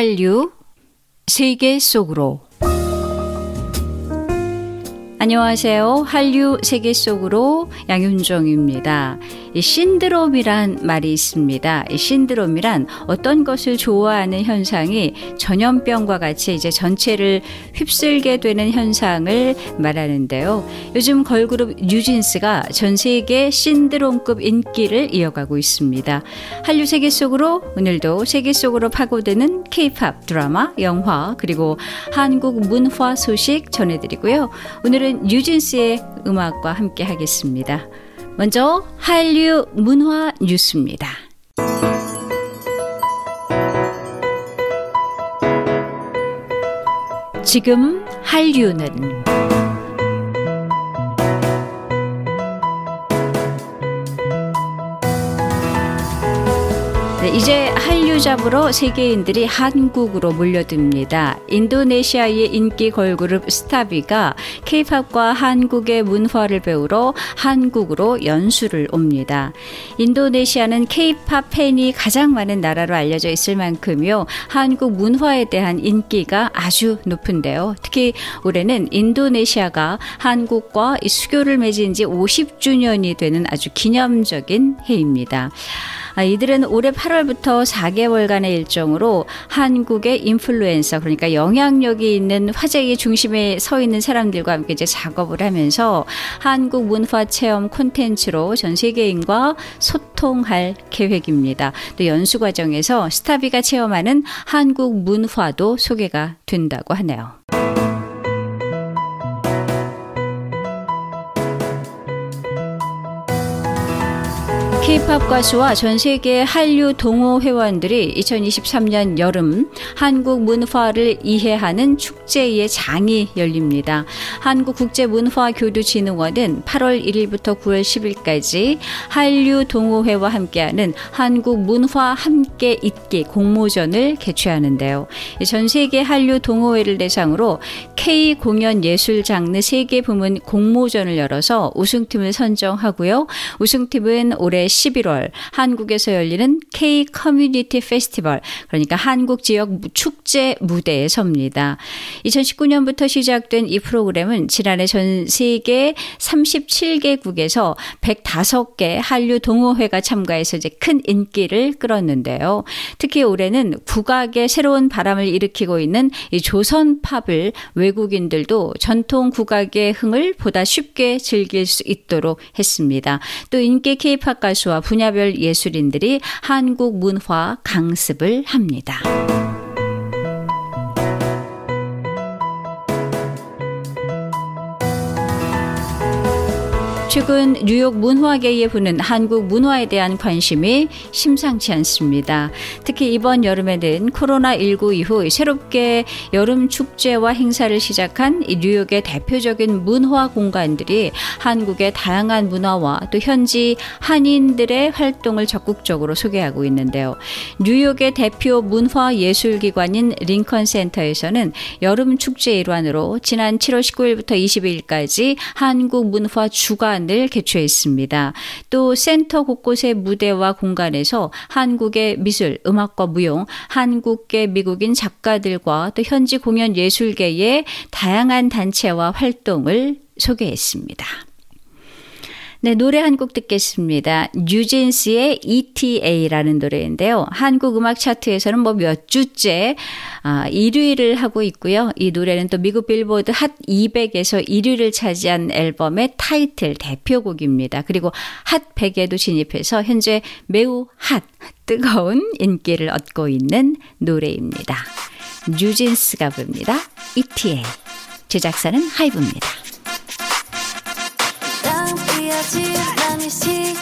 한류 세계 속으로 안녕하세요. 한류 세계 속으로 양윤정입니다. 이 신드롬이란 말이 있습니다. 이 신드롬이란 어떤 것을 좋아하는 현상이 전염병과 같이 이제 전체를 휩쓸게 되는 현상을 말하는데요. 요즘 걸그룹 뉴진스가 전 세계 신드롬급 인기를 이어가고 있습니다. 한류 세계 속으로 오늘도 세계 속으로 파고드는 케이팝 드라마, 영화 그리고 한국 문화 소식 전해드리고요. 오늘은 뉴진스의 음악과 함께 하겠습니다. 먼저 한류 문화 뉴스입니다. 지금 한류는 이제 한류 잡으러 세계인들이 한국으로 몰려듭니다. 인도네시아의 인기 걸그룹 스타비가 케이팝과 한국의 문화를 배우러 한국으로 연수를 옵니다. 인도네시아는 케이팝 팬이 가장 많은 나라로 알려져 있을 만큼요. 한국 문화에 대한 인기가 아주 높은데요. 특히 올해는 인도네시아가 한국과 수교를 맺은 지 50주년이 되는 아주 기념적인 해입니다. 아, 이들은 올해 8월부터 4개월간의 일정으로 한국의 인플루엔서 그러니까 영향력이 있는 화제의 중심에 서 있는 사람들과 함께 이제 작업을 하면서 한국 문화 체험 콘텐츠로 전 세계인과 소통할 계획입니다. 또 연수 과정에서 스타비가 체험하는 한국 문화도 소개가 된다고 하네요. K-팝 가수와 전 세계 한류 동호 회원들이 2023년 여름 한국 문화를 이해하는 축제의 장이 열립니다. 한국국제문화교류진흥원은 8월 1일부터 9월 10일까지 한류 동호회와 함께하는 한국 문화 함께 있기 공모전을 개최하는데요. 전 세계 한류 동호회를 대상으로 K 공연 예술 장르 세계 부문 공모전을 열어서 우승팀을 선정하고요. 우승팀은 올해 11월 한국에서 열리는 K 커뮤니티 페스티벌 그러니까 한국 지역 축제 무대에 섭니다. 2019년부터 시작된 이 프로그램은 지난해 전 세계 37개국에서 105개 한류 동호회가 참가해서 이제 큰 인기를 끌었는데요. 특히 올해는 국악의 새로운 바람을 일으키고 있는 이 조선 팝을 외국인들도 전통 국악의 흥을 보다 쉽게 즐길 수 있도록 했습니다. 또 인기 케이팝 가수 가수와 분야별 예술인들이 한국 문화 강습을 합니다. 최근 뉴욕 문화계에 부는 한국 문화에 대한 관심이 심상치 않습니다. 특히 이번 여름에는 코로나19 이후 새롭게 여름 축제와 행사를 시작한 뉴욕의 대표적인 문화 공간들이 한국의 다양한 문화와 또 현지 한인들의 활동을 적극적으로 소개하고 있는데요. 뉴욕의 대표 문화 예술기관인 링컨 센터에서는 여름 축제 일환으로 지난 7월 19일부터 22일까지 한국 문화 주간 공간을 개최했습니다. 또 센터 곳곳의 무대와 공간에서 한국의 미술, 음악과 무용, 한국계 미국인 작가들과 또 현지 공연 예술계의 다양한 단체와 활동을 소개했습니다. 네, 노래 한 곡 듣겠습니다. 뉴진스의 ETA라는 노래인데요. 한국 음악 차트에서는 뭐 몇 주째 아, 1위를 하고 있고요. 이 노래는 또 미국 빌보드 핫 200에서 1위를 차지한 앨범의 타이틀 대표곡입니다. 그리고 핫 100에도 진입해서 현재 매우 핫, 뜨거운 인기를 얻고 있는 노래입니다. 뉴진스가 부릅니다. ETA. 제작사는 하이브입니다. 지난 이시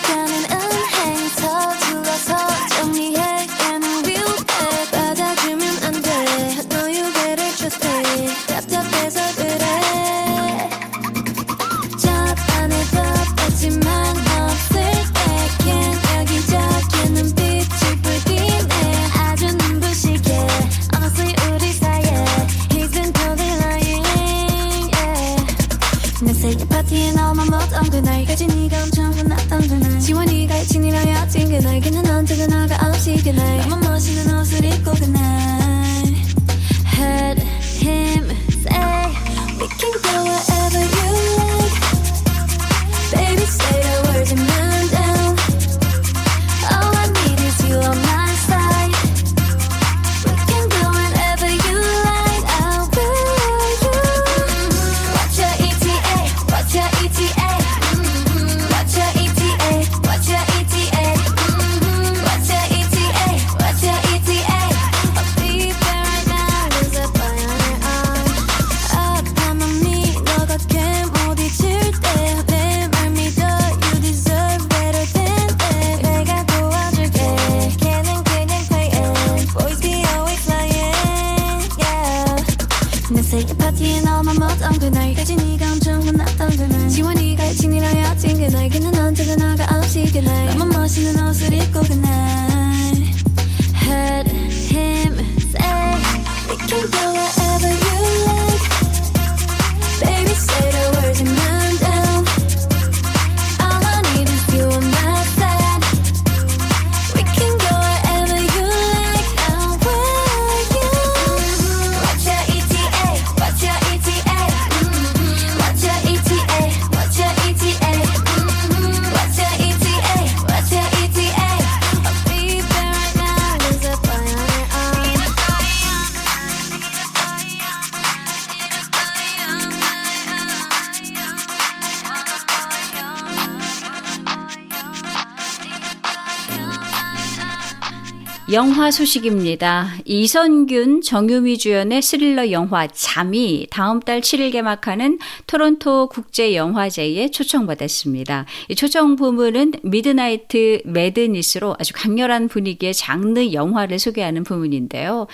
색 파티에 나오면 못온 그날 그지 네가 엄청 혼났던 그날 지원이가 친이라야 찐 그날 걔는 언제나 나가 없이 그날 너무 멋있는 옷을 입고 그날 Head 날 너무 멋있는 옷을 입고 그날 Heard him say We can go wherever 영화 소식입니다. 이선균, 정유미 주연의 스릴러 영화 잠이 다음 달 7일 개막하는 토론토 국제영화제에 초청받았습니다. 이 초청 부문은 Midnight Madness로 아주 강렬한 분위기의 장르 영화를 소개하는 부문인데요.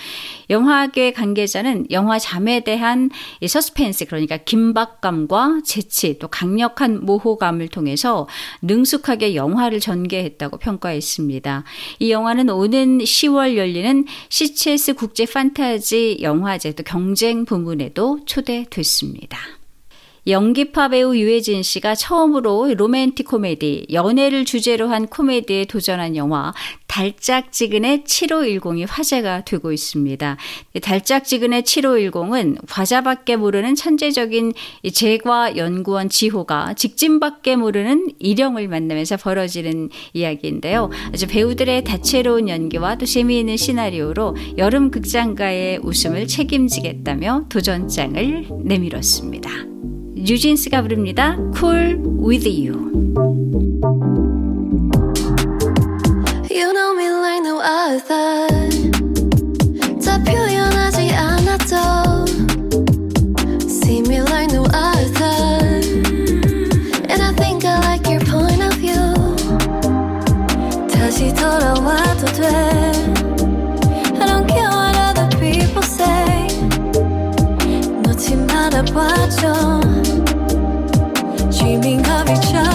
영화계 관계자는 영화 잠에 대한 이 서스펜스 그러니까 긴박감과 재치 또 강력한 모호함을 통해서 능숙하게 영화를 전개했다고 평가했습니다. 이 영화는 오는 10월 열리는 CCS 국제 판타지 영화제 또 경쟁 부문에도 초대됐습니다. 연기파 배우 유해진 씨가 처음으로 로맨틱 코미디, 연애를 주제로 한 코미디에 도전한 영화 달짝지근의 7510이 화제가 되고 있습니다. 달짝지근의 7510은 과자밖에 모르는 천재적인 제과 연구원 지호가 직진밖에 모르는 일영을 만나면서 벌어지는 이야기인데요. 아주 배우들의 다채로운 연기와 또 재미있는 시나리오로 여름 극장가의 웃음을 책임지겠다며 도전장을 내밀었습니다. 뉴진스가 부릅니다. Cool with you. You know me like no other. 다 표현하지 않아도 See me like no other. And I think I like your point of view. 다시 돌아와도 돼. What Dreaming of each other.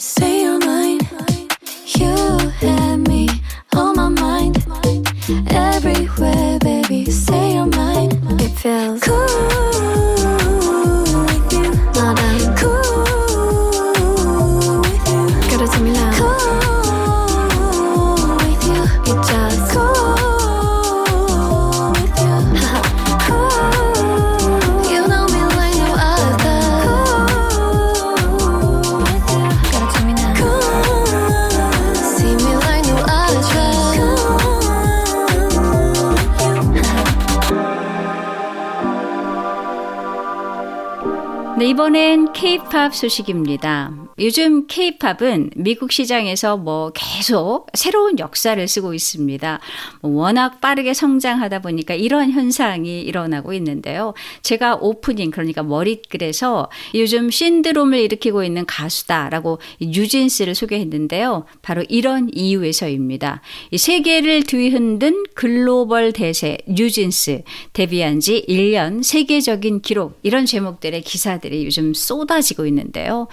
Say 네, 이번엔 K-팝 소식입니다. 요즘 K-팝은 미국 시장에서 뭐 계속 새로운 역사를 쓰고 있습니다. 뭐 워낙 빠르게 성장하다 보니까 이런 현상이 일어나고 있는데요. 제가 오프닝 그러니까 머릿글에서 요즘 신드롬을 일으키고 있는 가수다라고 뉴진스를 소개했는데요. 바로 이런 이유에서입니다. 이 세계를 뒤흔든 글로벌 대세 뉴진스 데뷔한 지 1년 세계적인 기록 이런 제목들의 기사들이 요즘 쏟아지고 있는데요.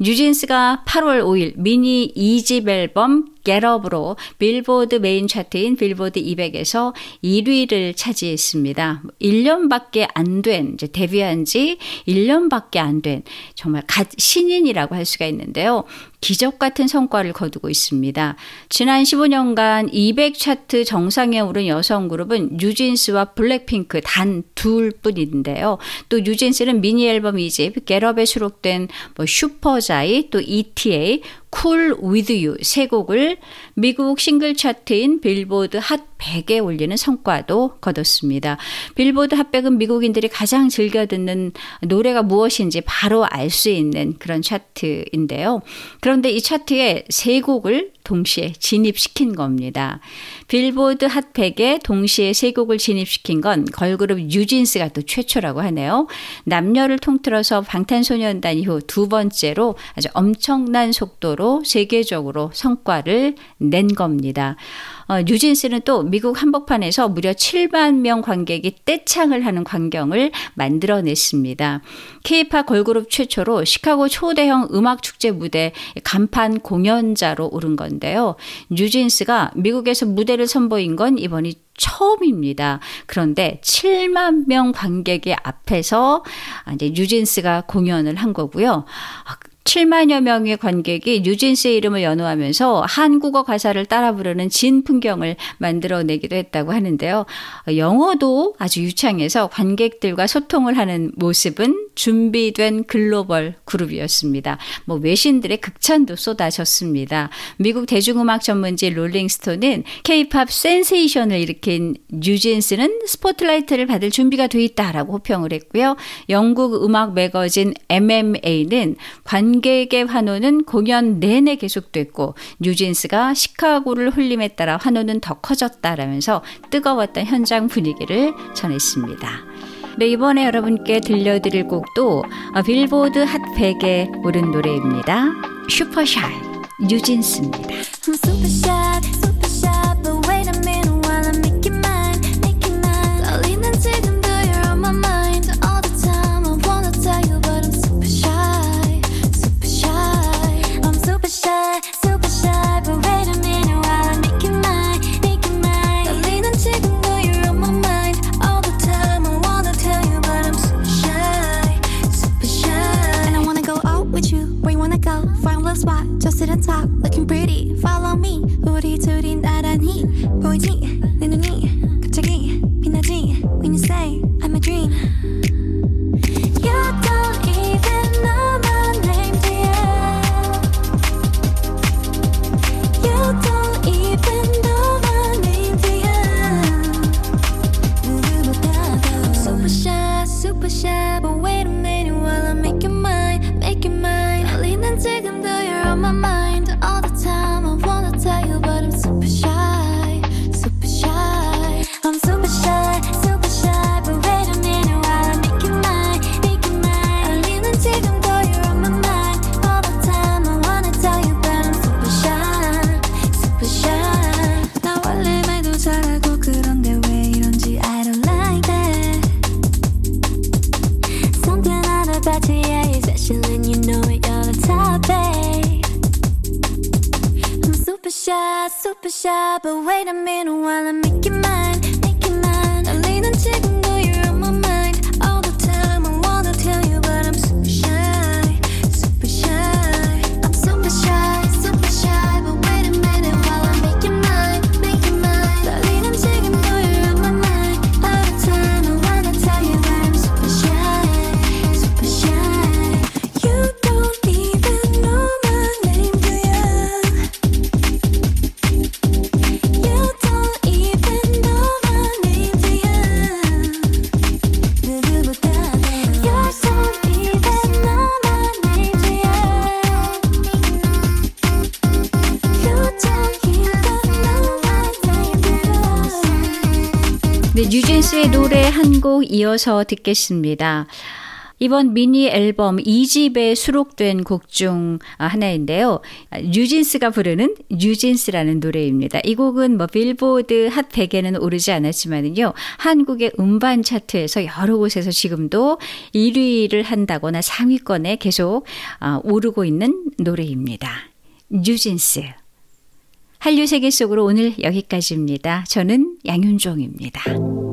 뉴진스가 8월 5일 미니 2집 앨범 Up으로 빌보드 메인 차트인 빌보드 200에서 1위를 차지했습니다. 1년밖에 안 된, 이제 데뷔한 지 1년밖에 안 된 정말 갓 신인이라고 할 수가 있는데요. 기적 같은 성과를 거두고 있습니다. 지난 15년간 200 차트 정상에 오른 여성 그룹은 뉴진스와 블랙핑크 단 둘 뿐인데요. 또 뉴진스는 미니 앨범 2집 Get Up에 수록된 뭐 Super Shy 또 ETA Cool With You 세 곡을 미국 싱글 차트인 빌보드 핫 100에 올리는 성과도 거뒀습니다. 빌보드 핫 100은 미국인들이 가장 즐겨 듣는 노래가 무엇인지 바로 알 수 있는 그런 차트인데요. 그런데 이 차트에 세 곡을 동시에 진입시킨 겁니다. 빌보드 핫 100에 동시에 세 곡을 진입시킨 건 걸그룹 뉴진스가 또 최초라고 하네요. 남녀를 통틀어서 방탄소년단 이후 두 번째로 아주 엄청난 속도로 세계적으로 성과를 낸 겁니다. 어, 뉴진스는 또 미국 한복판에서 무려 7만 명 관객이 떼창을 하는 광경을 만들어냈습니다. 케이팝 걸그룹 최초로 시카고 초대형 음악 축제 무대 간판 공연자로 오른 건데요. 뉴진스가 미국에서 무대를 선보인 건 이번이 처음입니다. 그런데 7만 명 관객의 앞에서 이제 뉴진스가 공연을 한 거고요. 7만여 명의 관객이 뉴진스의 이름을 연호하면서 한국어 가사를 따라 부르는 진 풍경을 만들어내기도 했다고 하는데요. 영어도 아주 유창해서 관객들과 소통을 하는 모습은 준비된 글로벌 그룹이었습니다. 뭐 외신들의 극찬도 쏟아졌습니다. 미국 대중음악 전문지 롤링스톤은 K-팝 센세이션을 일으킨 뉴진스는 스포트라이트를 받을 준비가 돼 있다라고 호평을 했고요. 영국 음악 매거진 MMA는 관 객의 환호는 공연 내내 계속됐고 뉴진스가 시카고를 홀림에 따라 환호는 더 커졌다라면서 뜨거웠던 현장 분위기를 전했습니다. 네, 이번에 여러분께 들려드릴 곡도 빌보드 핫 100에 오른 노래입니다. 슈퍼샤이 뉴진스입니다. shy, super shy, but wait a minute while I make you mine, make you mine. 떨리는 지금 곡 이어서 듣겠습니다. 이번 미니 앨범 2집에 수록된 곡 중 하나인데요. 뉴진스가 부르는 뉴진스라는 노래입니다. 이 곡은 뭐 빌보드 핫 100에는 오르지 않았지만요. 한국의 음반 차트에서 여러 곳에서 지금도 1위를 한다거나 상위권에 계속 아, 오르고 있는 노래입니다. 뉴진스. 한류 세계 속으로 오늘 여기까지입니다. 저는 양윤종입니다.